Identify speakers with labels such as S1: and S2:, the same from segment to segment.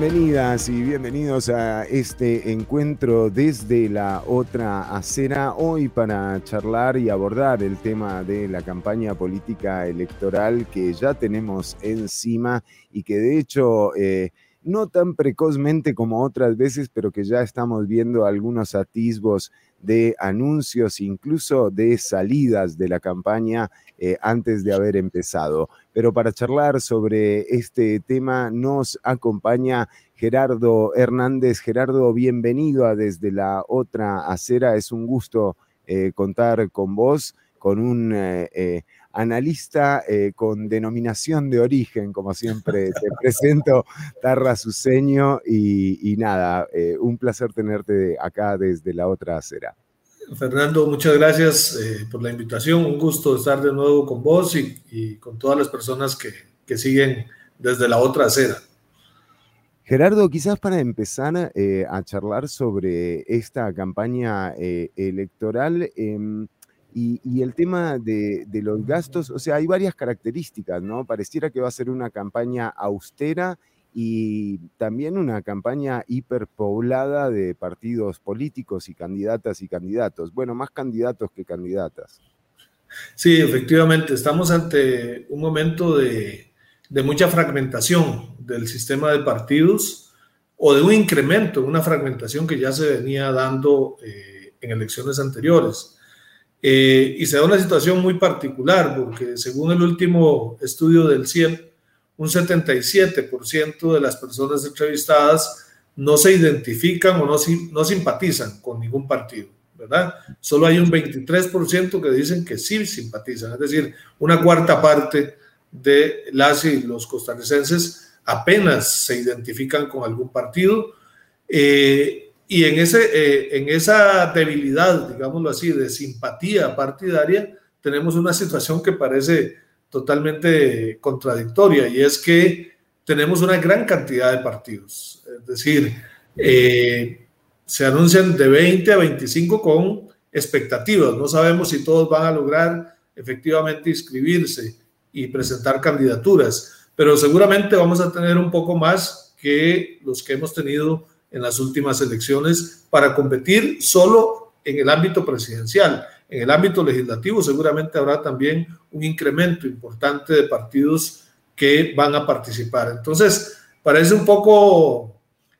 S1: Bienvenidas y bienvenidos a este encuentro desde la otra acera, hoy para charlar y abordar el tema de la campaña política electoral que ya tenemos encima y que de hecho... Eh, no tan precozmente como otras veces, pero que ya estamos viendo algunos atisbos de anuncios, incluso de salidas de la campaña eh, antes de haber empezado. Pero para charlar sobre este tema nos acompaña Gerardo Hernández. Gerardo, bienvenido a Desde la Otra Acera. Es un gusto eh, contar con vos, con un eh, analista eh, con denominación de origen, como siempre te presento, Tarra Suseño, y, nada, eh, un placer tenerte acá desde la otra acera.
S2: Fernando, muchas gracias eh, por la invitación, un gusto estar de nuevo con vos y, con todas las personas que, que, siguen desde la otra acera.
S1: Gerardo, quizás para empezar a charlar sobre esta campaña electoral, em, y, el tema de, los gastos, o sea, hay varias características, ¿no? Pareciera que va a ser una campaña austera y también una campaña hiperpoblada de partidos políticos y candidatas y candidatos. Bueno, más candidatos que candidatas.
S2: Sí, efectivamente, estamos ante un momento de, mucha fragmentación del sistema de partidos o de un incremento, una fragmentación que ya se venía dando eh, en elecciones anteriores. Eh, y se da una situación muy particular, porque según el último estudio del CIEP, un 77% de las personas entrevistadas no se identifican o no, no simpatizan con ningún partido, ¿verdad? Solo hay un 23% que dicen que sí simpatizan, es decir, una cuarta parte de las y los costarricenses apenas se identifican con algún partido. Eh, y en, ese, eh, en esa debilidad, digámoslo así, de simpatía partidaria, tenemos una situación que parece totalmente contradictoria y es que tenemos una gran cantidad de partidos. Es decir, eh, se anuncian de 20 a 25 con expectativas. No sabemos si todos van a lograr efectivamente inscribirse y presentar candidaturas, pero seguramente vamos a tener un poco más que los que hemos tenido en las últimas elecciones para competir solo en el ámbito presidencial. En el ámbito legislativo seguramente habrá también un incremento importante de partidos que van a participar. Entonces, parece un poco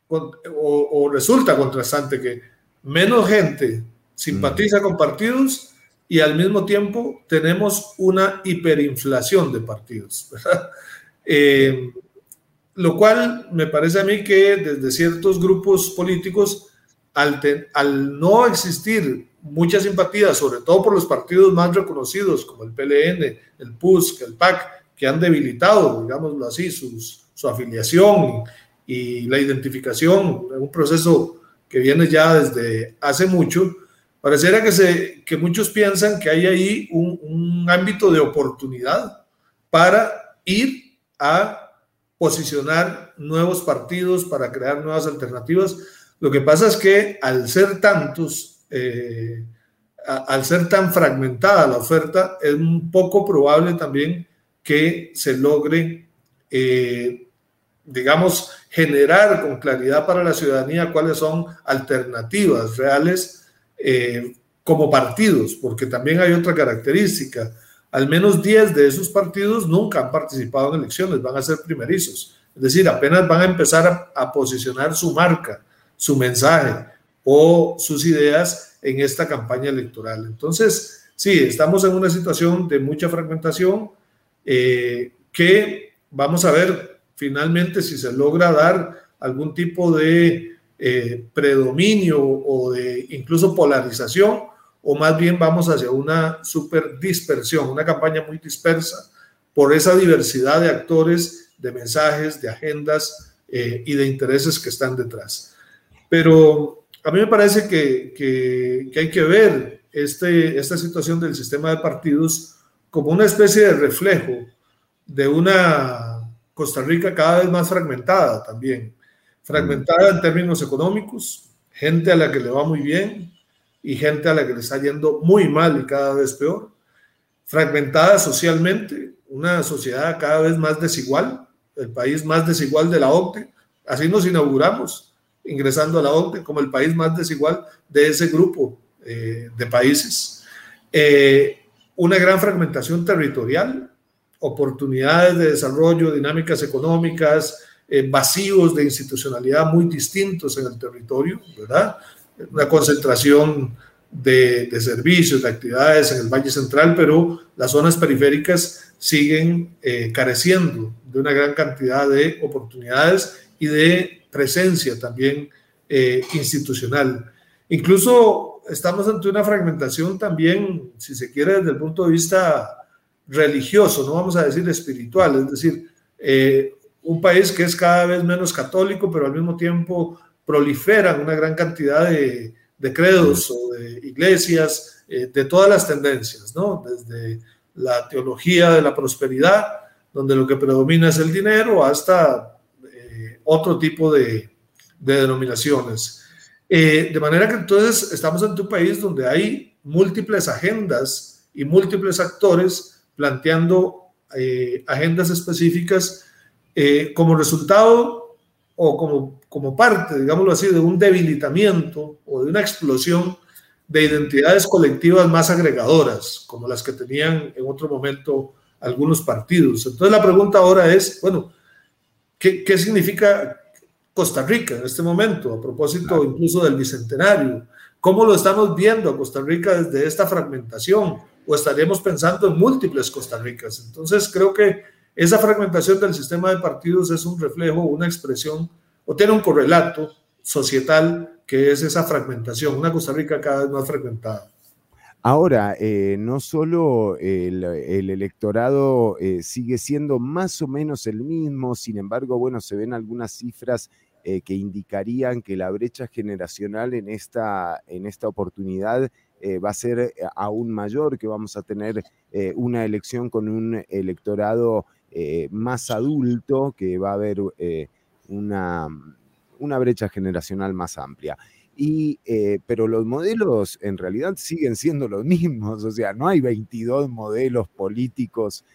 S2: o, resulta contrastante que menos gente simpatiza con partidos y al mismo tiempo tenemos una hiperinflación de partidos. Eh, lo cual me parece a mí que desde ciertos grupos políticos, al, al no existir mucha simpatía, sobre todo por los partidos más reconocidos como el PLN, el PUSC, el PAC, que han debilitado, digámoslo así, su afiliación y, la identificación en un proceso que viene ya desde hace mucho, pareciera que, se, que muchos piensan que hay ahí un ámbito de oportunidad para ir a posicionar nuevos partidos, para crear nuevas alternativas. Lo que pasa es que al ser tantos, eh, al ser tan fragmentada la oferta, es poco probable también que se logre, eh, digamos, generar con claridad para la ciudadanía cuáles son alternativas reales eh, como partidos, porque también hay otra característica al menos 10 de esos partidos nunca han participado en elecciones, van a ser primerizos. Es decir, apenas van a empezar a, posicionar su marca, su mensaje o sus ideas en esta campaña electoral. Entonces, sí, estamos en una situación de mucha fragmentación eh, que vamos a ver finalmente si se logra dar algún tipo de eh, predominio o de incluso polarización o más bien vamos hacia una super dispersión, una campaña muy dispersa por esa diversidad de actores, de mensajes, de agendas eh, y de intereses que están detrás. Pero a mí me parece que, hay que ver este, esta situación del sistema de partidos como una especie de reflejo de una Costa Rica cada vez más fragmentada también. Fragmentada en términos económicos, gente a la que le va muy bien, y gente a la que le está yendo muy mal y cada vez peor. Fragmentada socialmente, una sociedad cada vez más desigual, el país más desigual de la OCDE. Así nos inauguramos, ingresando a la OCDE como el país más desigual de ese grupo eh, de países. Eh, una gran fragmentación territorial, oportunidades de desarrollo, dinámicas económicas, eh, vacíos de institucionalidad muy distintos en el territorio, ¿verdad? Una concentración de, servicios, de actividades en el Valle Central, pero las zonas periféricas siguen eh, careciendo de una gran cantidad de oportunidades y de presencia también eh, institucional. Incluso estamos ante una fragmentación también, si se quiere, desde el punto de vista religioso, no vamos a decir espiritual, es decir, eh, un país que es cada vez menos católico, pero al mismo tiempo proliferan una gran cantidad de, credos o de iglesias, eh, de todas las tendencias, ¿no? Desde la teología de la prosperidad, donde lo que predomina es el dinero, hasta otro tipo de, denominaciones. Eh, de manera que entonces estamos ante un país donde hay múltiples agendas y múltiples actores planteando agendas específicas como resultado o como, como parte, digámoslo así, de un debilitamiento o de una explosión de identidades colectivas más agregadoras, como las que tenían en otro momento algunos partidos. Entonces la pregunta ahora es, bueno, ¿qué, qué significa Costa Rica en este momento, a propósito incluso del Bicentenario? ¿Cómo lo estamos viendo a Costa Rica desde esta fragmentación? ¿O estaremos pensando en múltiples Costa Ricas? Entonces creo que esa fragmentación del sistema de partidos es un reflejo, una expresión o tiene un correlato societal que es esa fragmentación, una Costa Rica cada vez más fragmentada.
S1: Ahora, eh, no solo el, electorado eh, sigue siendo más o menos el mismo, sin embargo, bueno, se ven algunas cifras eh, que indicarían que la brecha generacional en esta, en esta oportunidad va a ser aún mayor, que vamos a tener una elección con un electorado eh, más adulto, que va a haber eh, una, una, brecha generacional más amplia. Y, eh, pero los modelos en realidad siguen siendo los mismos, o sea, no hay 22 modelos políticos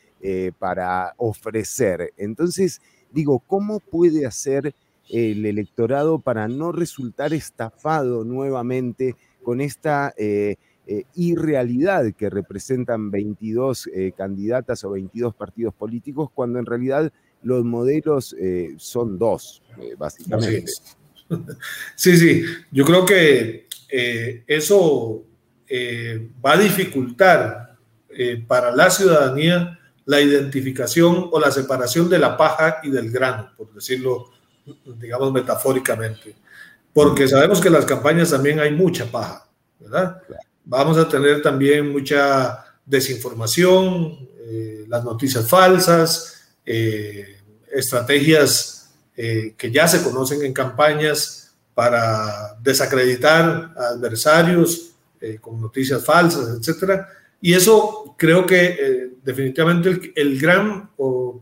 S1: para ofrecer. Entonces, digo, ¿cómo puede hacer el electorado para no resultar estafado nuevamente con esta eh, irrealidad que representan 22 eh, candidatas o 22 partidos políticos, cuando en realidad los modelos eh, son dos, básicamente.
S2: Sí, sí, yo creo que eso va a dificultar para la ciudadanía la identificación o la separación de la paja y del grano, por decirlo, digamos, metafóricamente. Porque sabemos que en las campañas también hay mucha paja, ¿verdad? Vamos a tener también mucha desinformación, eh, las noticias falsas, eh, estrategias eh, que ya se conocen en campañas para desacreditar a adversarios con noticias falsas, etcétera. Y eso creo que definitivamente el, el, gran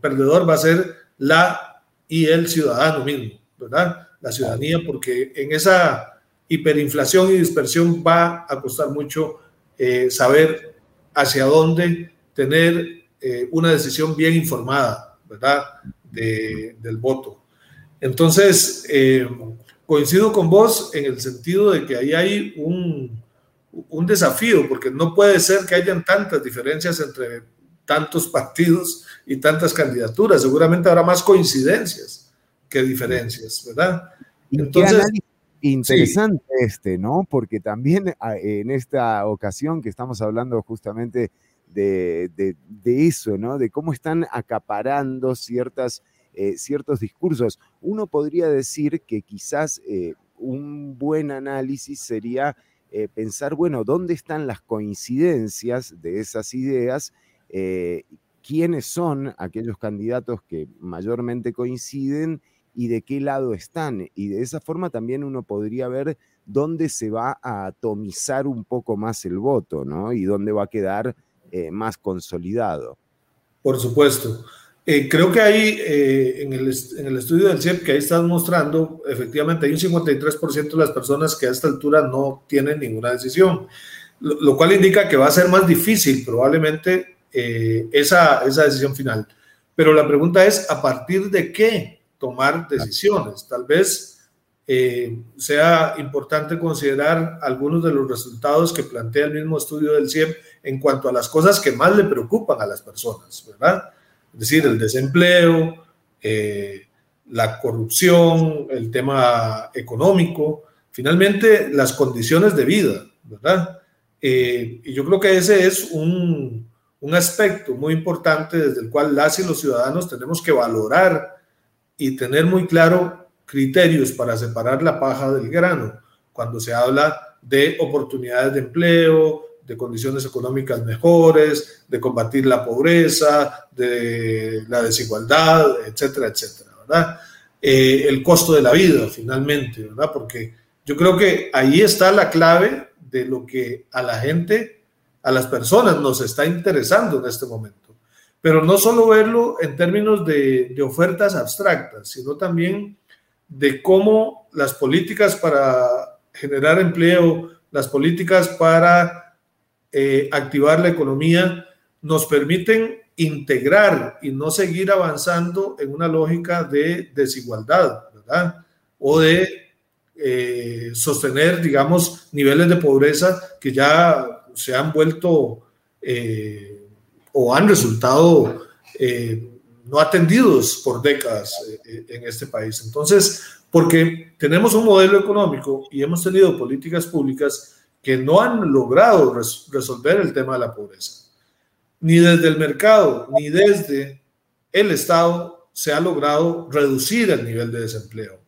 S2: perdedor va a ser la y el ciudadano mismo, ¿verdad? La ciudadanía, porque en esa hiperinflación y dispersión va a costar mucho eh, saber hacia dónde tener eh, una decisión bien informada, ¿verdad? del voto. Entonces, eh, coincido con vos en el sentido de que ahí hay un, un desafío, porque no puede ser que hayan tantas diferencias entre tantos partidos y tantas candidaturas. Seguramente habrá más coincidencias que diferencias, ¿verdad?
S1: Entonces, Interesante este, ¿no? Porque también ah, en esta ocasión que estamos hablando justamente de, eso, ¿no? De cómo están acaparando ciertas, eh, ciertos discursos. Uno podría decir que quizás eh, un buen análisis sería eh, pensar, bueno, ¿dónde están las coincidencias de esas ideas? ¿Quiénes son aquellos candidatos que mayormente coinciden? y de qué lado están. Y de esa forma también uno podría ver dónde se va a atomizar un poco más el voto, ¿no? Y dónde va a quedar más consolidado.
S2: Por supuesto. Eh, creo que ahí, eh, en, el, en, el, estudio del CIEP que ahí estás mostrando, efectivamente hay un 53% de las personas que a esta altura no tienen ninguna decisión, lo, lo cual indica que va a ser más difícil probablemente esa, esa decisión final. Pero la pregunta es, ¿a partir de qué tomar decisiones. Tal vez eh, sea importante considerar algunos de los resultados que plantea el mismo estudio del CIEP en cuanto a las cosas que más le preocupan a las personas, ¿verdad? Es decir, el desempleo, eh, la corrupción, el tema económico, finalmente las condiciones de vida, ¿verdad? Eh, y yo creo que ese es un, un aspecto muy importante desde el cual las y los ciudadanos tenemos que valorar y tener muy claro criterios para separar la paja del grano cuando se habla de oportunidades de empleo, de condiciones económicas mejores, de combatir la pobreza, de la desigualdad, etcétera, etcétera, ¿verdad? Eh, el costo de la vida, finalmente, ¿verdad? Porque yo creo que ahí está la clave de lo que a la gente a las personas nos está interesando en este momento. Pero no solo verlo en términos de, ofertas abstractas, sino también de cómo las políticas para generar empleo, las políticas para eh, activar la economía, nos permiten integrar y no seguir avanzando en una lógica de desigualdad. O de eh, sostener, digamos, niveles de pobreza que ya se han vuelto eh, o han resultado no atendidos por décadas en este país. Entonces, porque tenemos un modelo económico y hemos tenido políticas públicas que no han logrado resolver el tema de la pobreza. Ni desde el mercado, ni desde el Estado se ha logrado reducir el nivel de desempleo.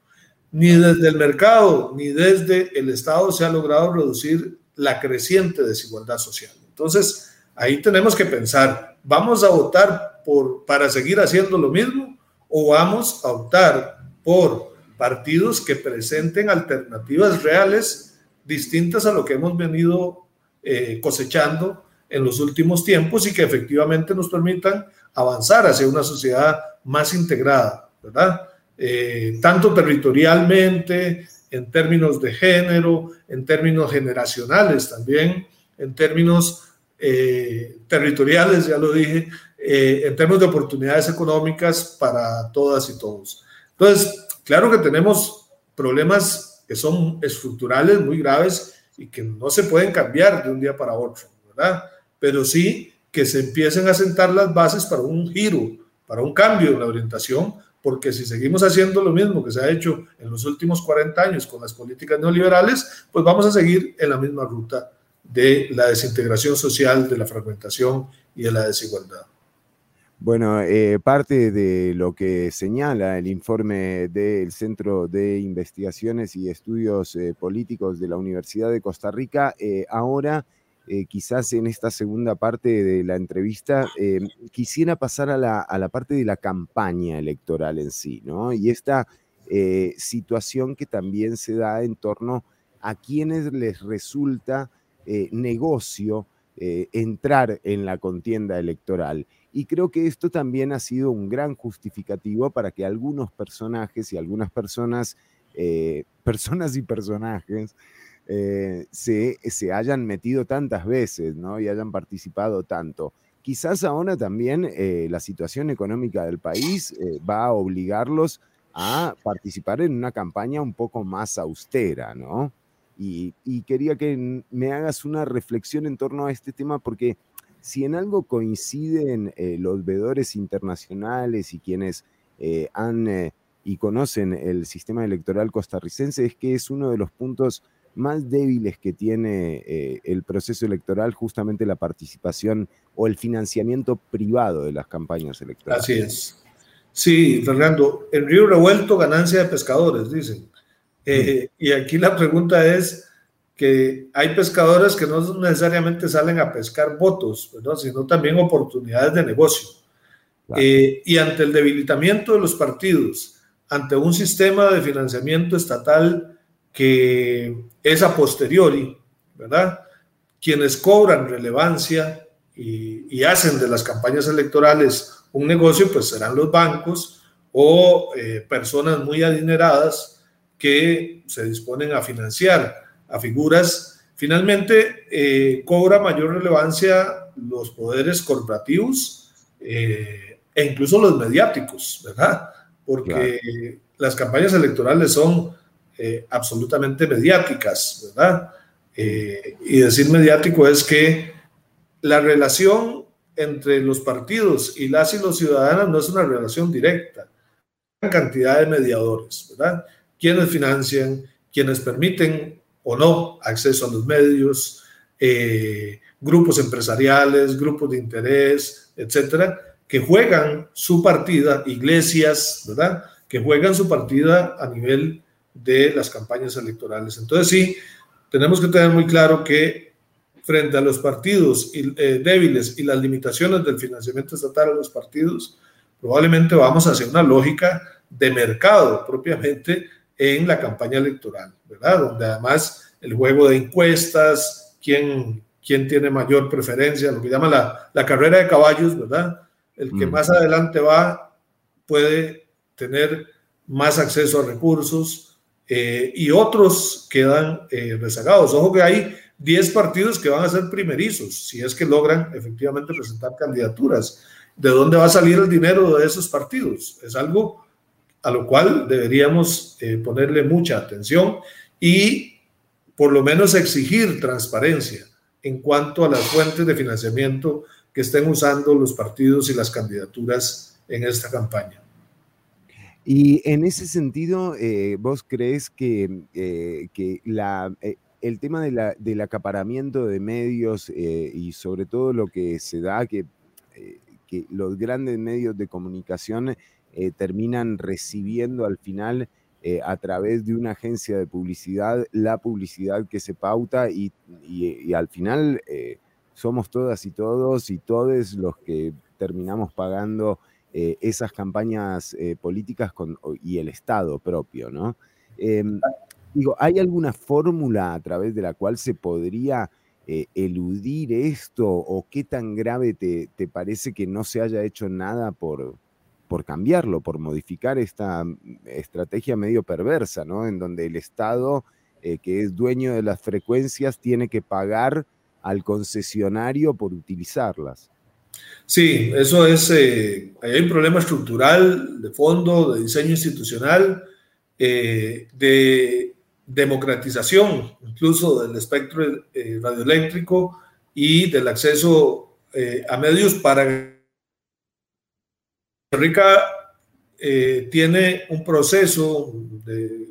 S2: Ni desde el mercado, ni desde el Estado se ha logrado reducir la creciente desigualdad social. Entonces, ahí tenemos que pensar, ¿vamos a votar por, para seguir haciendo lo mismo o vamos a optar por partidos que presenten alternativas reales distintas a lo que hemos venido eh, cosechando en los últimos tiempos y que efectivamente nos permitan avanzar hacia una sociedad más integrada, ¿verdad? Eh, tanto territorialmente, en términos de género, en términos generacionales también, en términos eh, territoriales, ya lo dije, en términos de oportunidades económicas para todas y todos. Entonces, claro que tenemos problemas que son estructurales muy graves y que no se pueden cambiar de un día para otro, ¿verdad? Pero sí que se empiecen a sentar las bases para un giro, para un cambio en la orientación porque si seguimos haciendo lo mismo que se ha hecho en los últimos 40 años con las políticas neoliberales, pues vamos a seguir en la misma ruta de la desintegración social, de la fragmentación y de la desigualdad.
S1: Bueno, eh, parte de lo que señala el informe del Centro de Investigaciones y Estudios eh, Políticos de la Universidad de Costa Rica, eh, ahora quizás en esta segunda parte de la entrevista, quisiera pasar a la, parte de la campaña electoral en sí, ¿no? Y esta situación que también se da en torno a quienes les resulta negocio entrar en la contienda electoral. Y creo que esto también ha sido un gran justificativo para que algunos personajes y algunas personas, personas y personajes, eh, se, se, hayan metido tantas veces ¿no? y hayan participado tanto. Quizás ahora también eh, la situación económica del país eh, va a obligarlos a participar en una campaña un poco más austera, ¿no? Y, y, quería que me hagas una reflexión en torno a este tema, porque si en algo coinciden los veedores internacionales y quienes han y conocen el sistema electoral costarricense, es que es uno de los puntos más débiles que tiene eh, el proceso electoral justamente la participación o el financiamiento privado de las campañas electorales.
S2: Así es. Sí, Fernando, en Río Revuelto ganancia de pescadores, dicen. Eh, y aquí la pregunta es que hay pescadores que no necesariamente salen a pescar votos, sino también oportunidades de negocio. Eh, y ante el debilitamiento de los partidos, ante un sistema de financiamiento estatal que es a posteriori, ¿verdad? Quienes cobran relevancia y, hacen de las campañas electorales un negocio, pues serán los bancos o eh, personas muy adineradas que se disponen a financiar a figuras. Finalmente, eh, cobra mayor relevancia los poderes corporativos eh, e incluso los mediáticos, ¿verdad? porque las campañas electorales son eh, absolutamente mediáticas, ¿verdad? Y decir mediático es que la relación entre los partidos y las y los ciudadanos no es una relación directa. Hay cantidad de mediadores, ¿verdad? Quienes financian, quienes permiten o no acceso a los medios, eh, grupos empresariales, grupos de interés, etcétera, que juegan su partida, iglesias, ¿verdad? Que juegan su partida a nivel de las campañas electorales. Entonces sí, tenemos que tener muy claro que frente a los partidos eh, débiles y las limitaciones del financiamiento estatal a los partidos, probablemente vamos hacia una lógica de mercado propiamente en la campaña electoral, ¿verdad? Donde además el juego de encuestas, quién, quién tiene mayor preferencia, lo que llama la, la carrera de caballos, ¿verdad? El que mm. más adelante va puede tener más acceso a recursos, eh, y otros quedan eh, rezagados. Ojo que hay 10 partidos que van a ser primerizos, si es que logran efectivamente presentar candidaturas. ¿De dónde va a salir el dinero de esos partidos? Es algo a lo cual deberíamos eh, ponerle mucha atención y por lo menos exigir transparencia en cuanto a las fuentes de financiamiento que estén usando los partidos y las candidaturas en esta campaña.
S1: Y en ese sentido, eh, ¿vos crees que, eh, que la, el tema de la, del acaparamiento de medios y sobre todo lo que se da, que, que los grandes medios de comunicación terminan recibiendo al final a través de una agencia de publicidad la publicidad que se pauta y, al final somos todas y todos y todos los que terminamos pagando eh, esas campañas eh, políticas y el Estado propio, ¿no? Em, digo, ¿hay alguna fórmula a través de la cual se podría eh, eludir esto o qué tan grave te, parece que no se haya hecho nada por, por cambiarlo, por modificar esta mm, estrategia medio perversa, ¿no? En donde el Estado, que es dueño de las frecuencias, tiene que pagar al concesionario por utilizarlas.
S2: Sí, eso es, eh, hay un problema estructural, de fondo, de diseño institucional, eh, de democratización incluso del espectro eh, radioeléctrico y del acceso a medios para... Rica tiene un proceso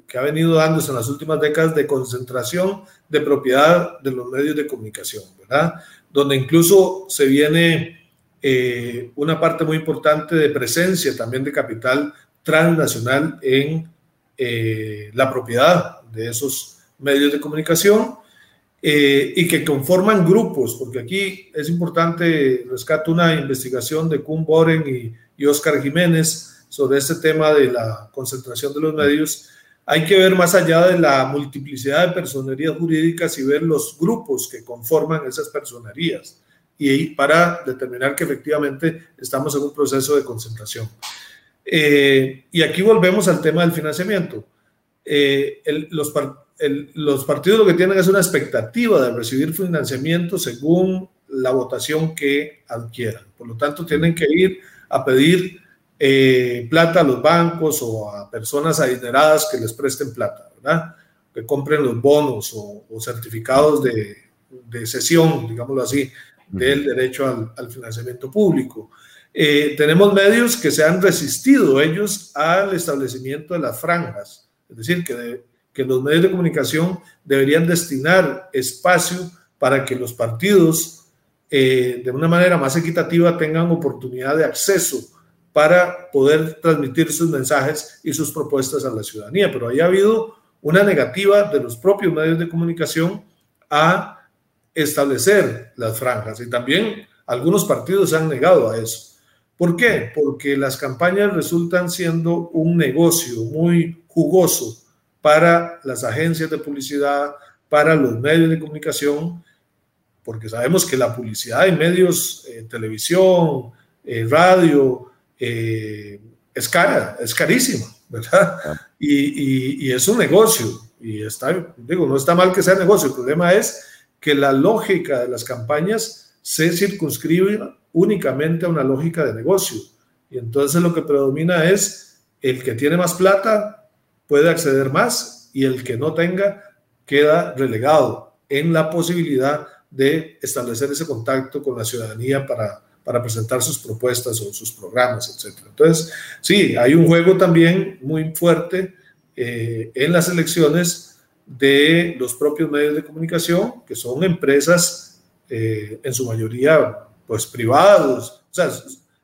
S2: que ha venido dándose en las últimas décadas de concentración de propiedad de los medios de comunicación, ¿verdad? Donde incluso se viene eh, una parte muy importante de presencia también de capital transnacional en eh, la propiedad de esos medios de comunicación eh, y que conforman grupos, porque aquí es importante, rescato una investigación de Kuhn Boren y, y Oscar Jiménez sobre este tema de la concentración de los medios. Hay que ver más allá de la multiplicidad de personerías jurídicas y ver los grupos que conforman esas personerías y para determinar que efectivamente estamos en un proceso de concentración. Eh, y aquí volvemos al tema del financiamiento. Eh, los, los partidos lo que tienen es una expectativa de recibir financiamiento según la votación que adquieran. Por lo tanto, tienen que ir a pedir eh, plata a los bancos o a personas adineradas que les presten plata, ¿verdad? Que compren los bonos o, o certificados de, de sesión, digámoslo así, del derecho al, financiamiento público. Eh, tenemos medios que se han resistido ellos al establecimiento de las franjas, es decir, que, que los medios de comunicación deberían destinar espacio para que los partidos eh, de una manera más equitativa tengan oportunidad de acceso para poder transmitir sus mensajes y sus propuestas a la ciudadanía. Pero ahí ha habido una negativa de los propios medios de comunicación a establecer las franjas y también algunos partidos han negado a eso. ¿Por qué? Porque las campañas resultan siendo un negocio muy jugoso para las agencias de publicidad, para los medios de comunicación, porque sabemos que la publicidad en medios, eh, televisión, eh, radio, eh, es cara, es carísima, ¿verdad? Y, y, es un negocio, y está, digo, no está mal que sea negocio, el problema es que la lógica de las campañas se circunscribe únicamente a una lógica de negocio. Y entonces lo que predomina es el que tiene más plata puede acceder más y el que no tenga queda relegado en la posibilidad de establecer ese contacto con la ciudadanía para, para presentar sus propuestas o sus programas, etc. Entonces, sí, hay un juego también muy fuerte eh, en las elecciones de los propios medios de comunicación, que son empresas eh, en su mayoría pues privados, o sea,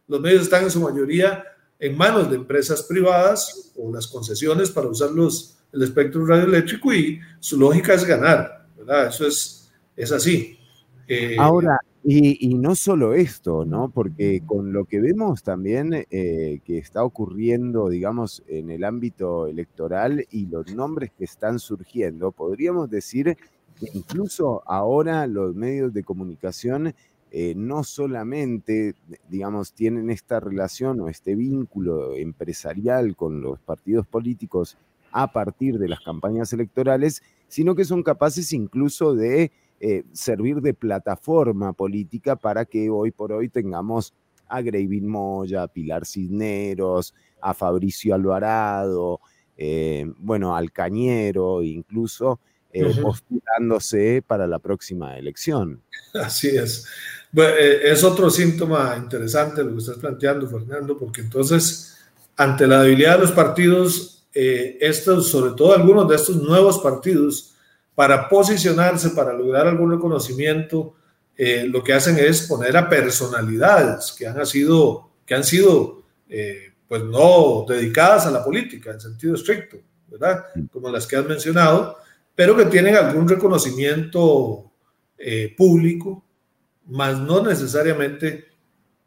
S2: los medios están en su mayoría en manos de empresas privadas o las concesiones para usar los, el espectro radioeléctrico y su lógica es ganar, ¿verdad? Eso es, es así.
S1: Eh, Ahora, y, no solo esto, ¿no? Porque con lo que vemos también eh, que está ocurriendo, digamos, en el ámbito electoral y los nombres que están surgiendo, podríamos decir que incluso ahora los medios de comunicación eh, no solamente, digamos, tienen esta relación o este vínculo empresarial con los partidos políticos a partir de las campañas electorales, sino que son capaces incluso de eh, servir de plataforma política para que hoy por hoy tengamos a Gravin Moya, a Pilar Cisneros, a Fabricio Alvarado, eh, bueno, al Cañero, incluso postulándose para la próxima elección.
S2: Así es. Eh, es otro síntoma interesante lo que estás planteando, Fernando, porque entonces, ante la debilidad de los partidos, eh, estos, sobre todo algunos de estos nuevos partidos, para posicionarse, para lograr algún reconocimiento, eh, lo que hacen es poner a personalidades que han sido, que han sido pues no dedicadas a la política en sentido estricto, ¿verdad? Como las que has mencionado, pero que tienen algún reconocimiento público más no necesariamente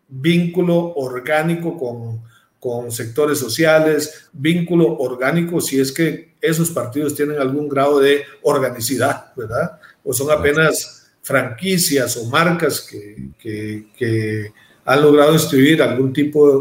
S2: vínculo orgánico con, con sectores sociales, vínculo orgánico si es que esos partidos tienen algún grado de organicidad, ¿verdad? O son apenas franquicias o marcas que, que, que han logrado instituir algún tipo de,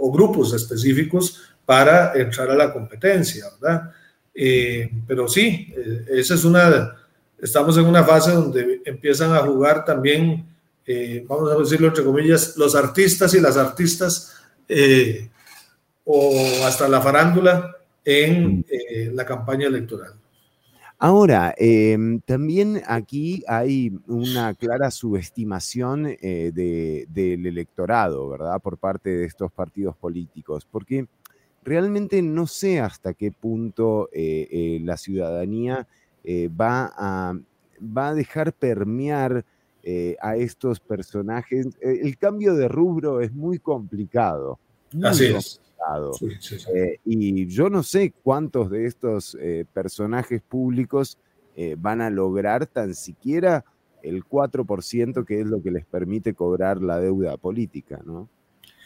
S2: o, grupos específicos para entrar a la competencia, ¿verdad? Eh, pero sí, eh, esa es una estamos en una fase donde empiezan a jugar también, eh, vamos a decirlo entre comillas, los artistas y las artistas, eh, o hasta la farándula en eh, la campaña electoral.
S1: Ahora, em, también aquí hay una clara subestimación del electorado, ¿verdad? Por parte de estos partidos políticos, porque realmente no sé hasta qué punto la ciudadanía eh, va, a, va a dejar permear eh, a estos personajes. Eh, el cambio de rubro es muy complicado.
S2: Así es.
S1: y yo no sé cuántos de estos personajes públicos van a lograr tan siquiera el 4% que es lo que les permite cobrar la deuda política, ¿no?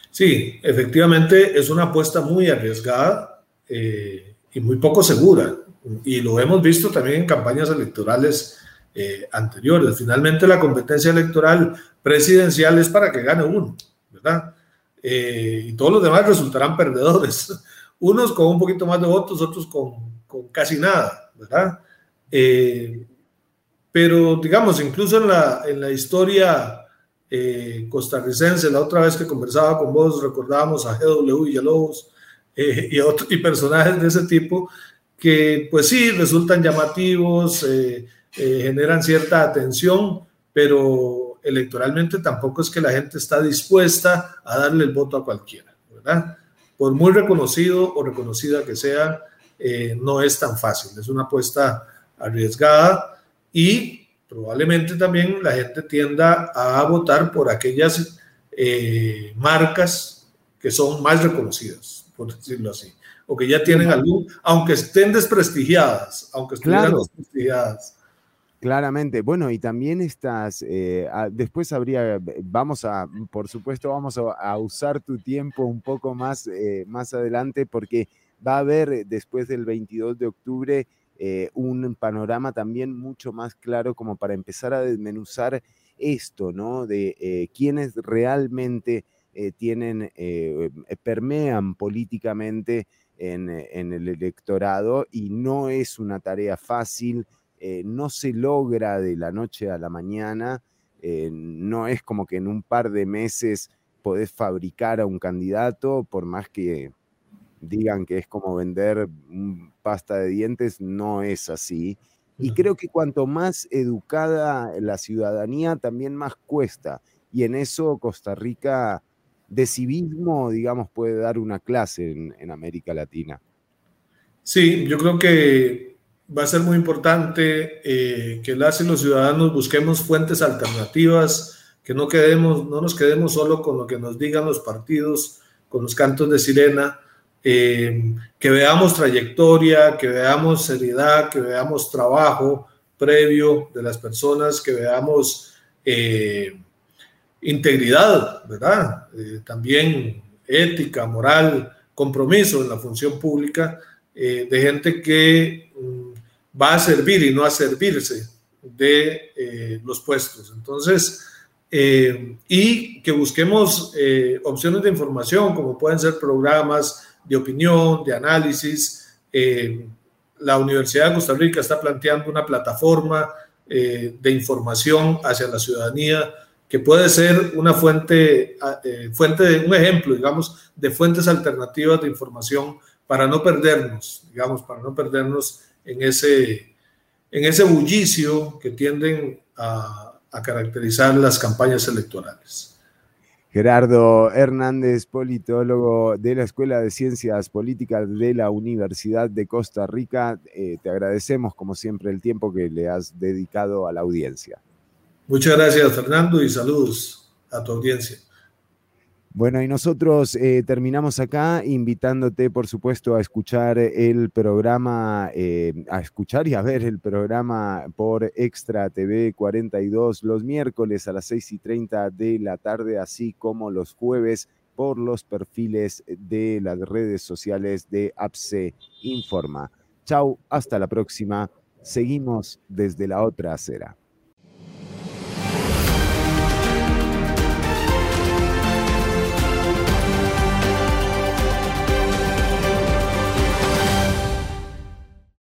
S2: Sí, efectivamente es una apuesta muy arriesgada y muy poco segura y lo hemos visto también en campañas electorales eh, anteriores. Finalmente la competencia electoral presidencial es para que gane uno, ¿verdad? Eh, y todos los demás resultarán perdedores. Unos con un poquito más de votos, otros con, con casi nada, ¿verdad? Eh, pero digamos, incluso en la, en la historia costarricense, la otra vez que conversaba con vos, recordábamos a GW Villalobos y, y personajes de ese tipo que pues sí, resultan llamativos, eh, eh, generan cierta atención, pero electoralmente tampoco es que la gente está dispuesta a darle el voto a cualquiera, ¿verdad? Por muy reconocido o reconocida que sea, eh, no es tan fácil, es una apuesta arriesgada y probablemente también la gente tienda a votar por aquellas marcas que son más reconocidas, por decirlo así o que ya tienen algún, aunque estén desprestigiadas, aunque estén desprestigiadas.
S1: Claramente, bueno, y también estas, eh, después habría, vamos a, por supuesto, vamos a, usar tu tiempo un poco más, eh, más adelante, porque va a haber después del 22 de octubre eh, un panorama también mucho más claro como para empezar a desmenuzar esto, ¿no? De quienes realmente tienen, permean políticamente eh, en, el electorado y no es una tarea fácil, eh, no se logra de la noche a la mañana, eh, no es como que en un par de meses podés fabricar a un candidato, por más que digan que es como vender pasta de dientes, no es así. Y creo que cuanto más educada la ciudadanía, también más cuesta. Y en eso Costa Rica de civismo, digamos, puede dar una clase en, América Latina.
S2: Sí, yo creo que va a ser muy importante eh, que las y los ciudadanos busquemos fuentes alternativas, que no, quedemos, no nos quedemos solo con lo que nos digan los partidos, con los cantos de sirena, eh, que veamos trayectoria, que veamos seriedad, que veamos trabajo previo de las personas, que veamos eh, integridad, ¿verdad? También ética, moral, compromiso en la función pública de gente que mm, va a servir y no a servirse de los puestos. Entonces, y que busquemos opciones de información, como pueden ser programas, de opinión, de análisis. Eh, la Universidad de Costa Rica está planteando una plataforma eh, de información hacia la ciudadanía que puede ser una fuente, eh, fuente de un ejemplo, digamos, de fuentes alternativas de información para no perdernos, digamos, para no perdernos en ese, en ese bullicio que tienden a caracterizar las campañas electorales.
S1: Gerardo Hernández, politólogo de la Escuela de Ciencias Políticas de la Universidad de Costa Rica, eh, te agradecemos como siempre el tiempo que le has dedicado a la audiencia.
S2: Muchas gracias Fernando y saludos a tu audiencia.
S1: Bueno, y nosotros eh, terminamos acá invitándote, por supuesto, a escuchar el programa, eh, a escuchar y a ver el programa por Extra TV 42 los miércoles a las 6 y 30 de la tarde, así como los jueves por los perfiles de las redes sociales de APSE Informa. Chau, hasta la próxima. Seguimos desde la otra acera.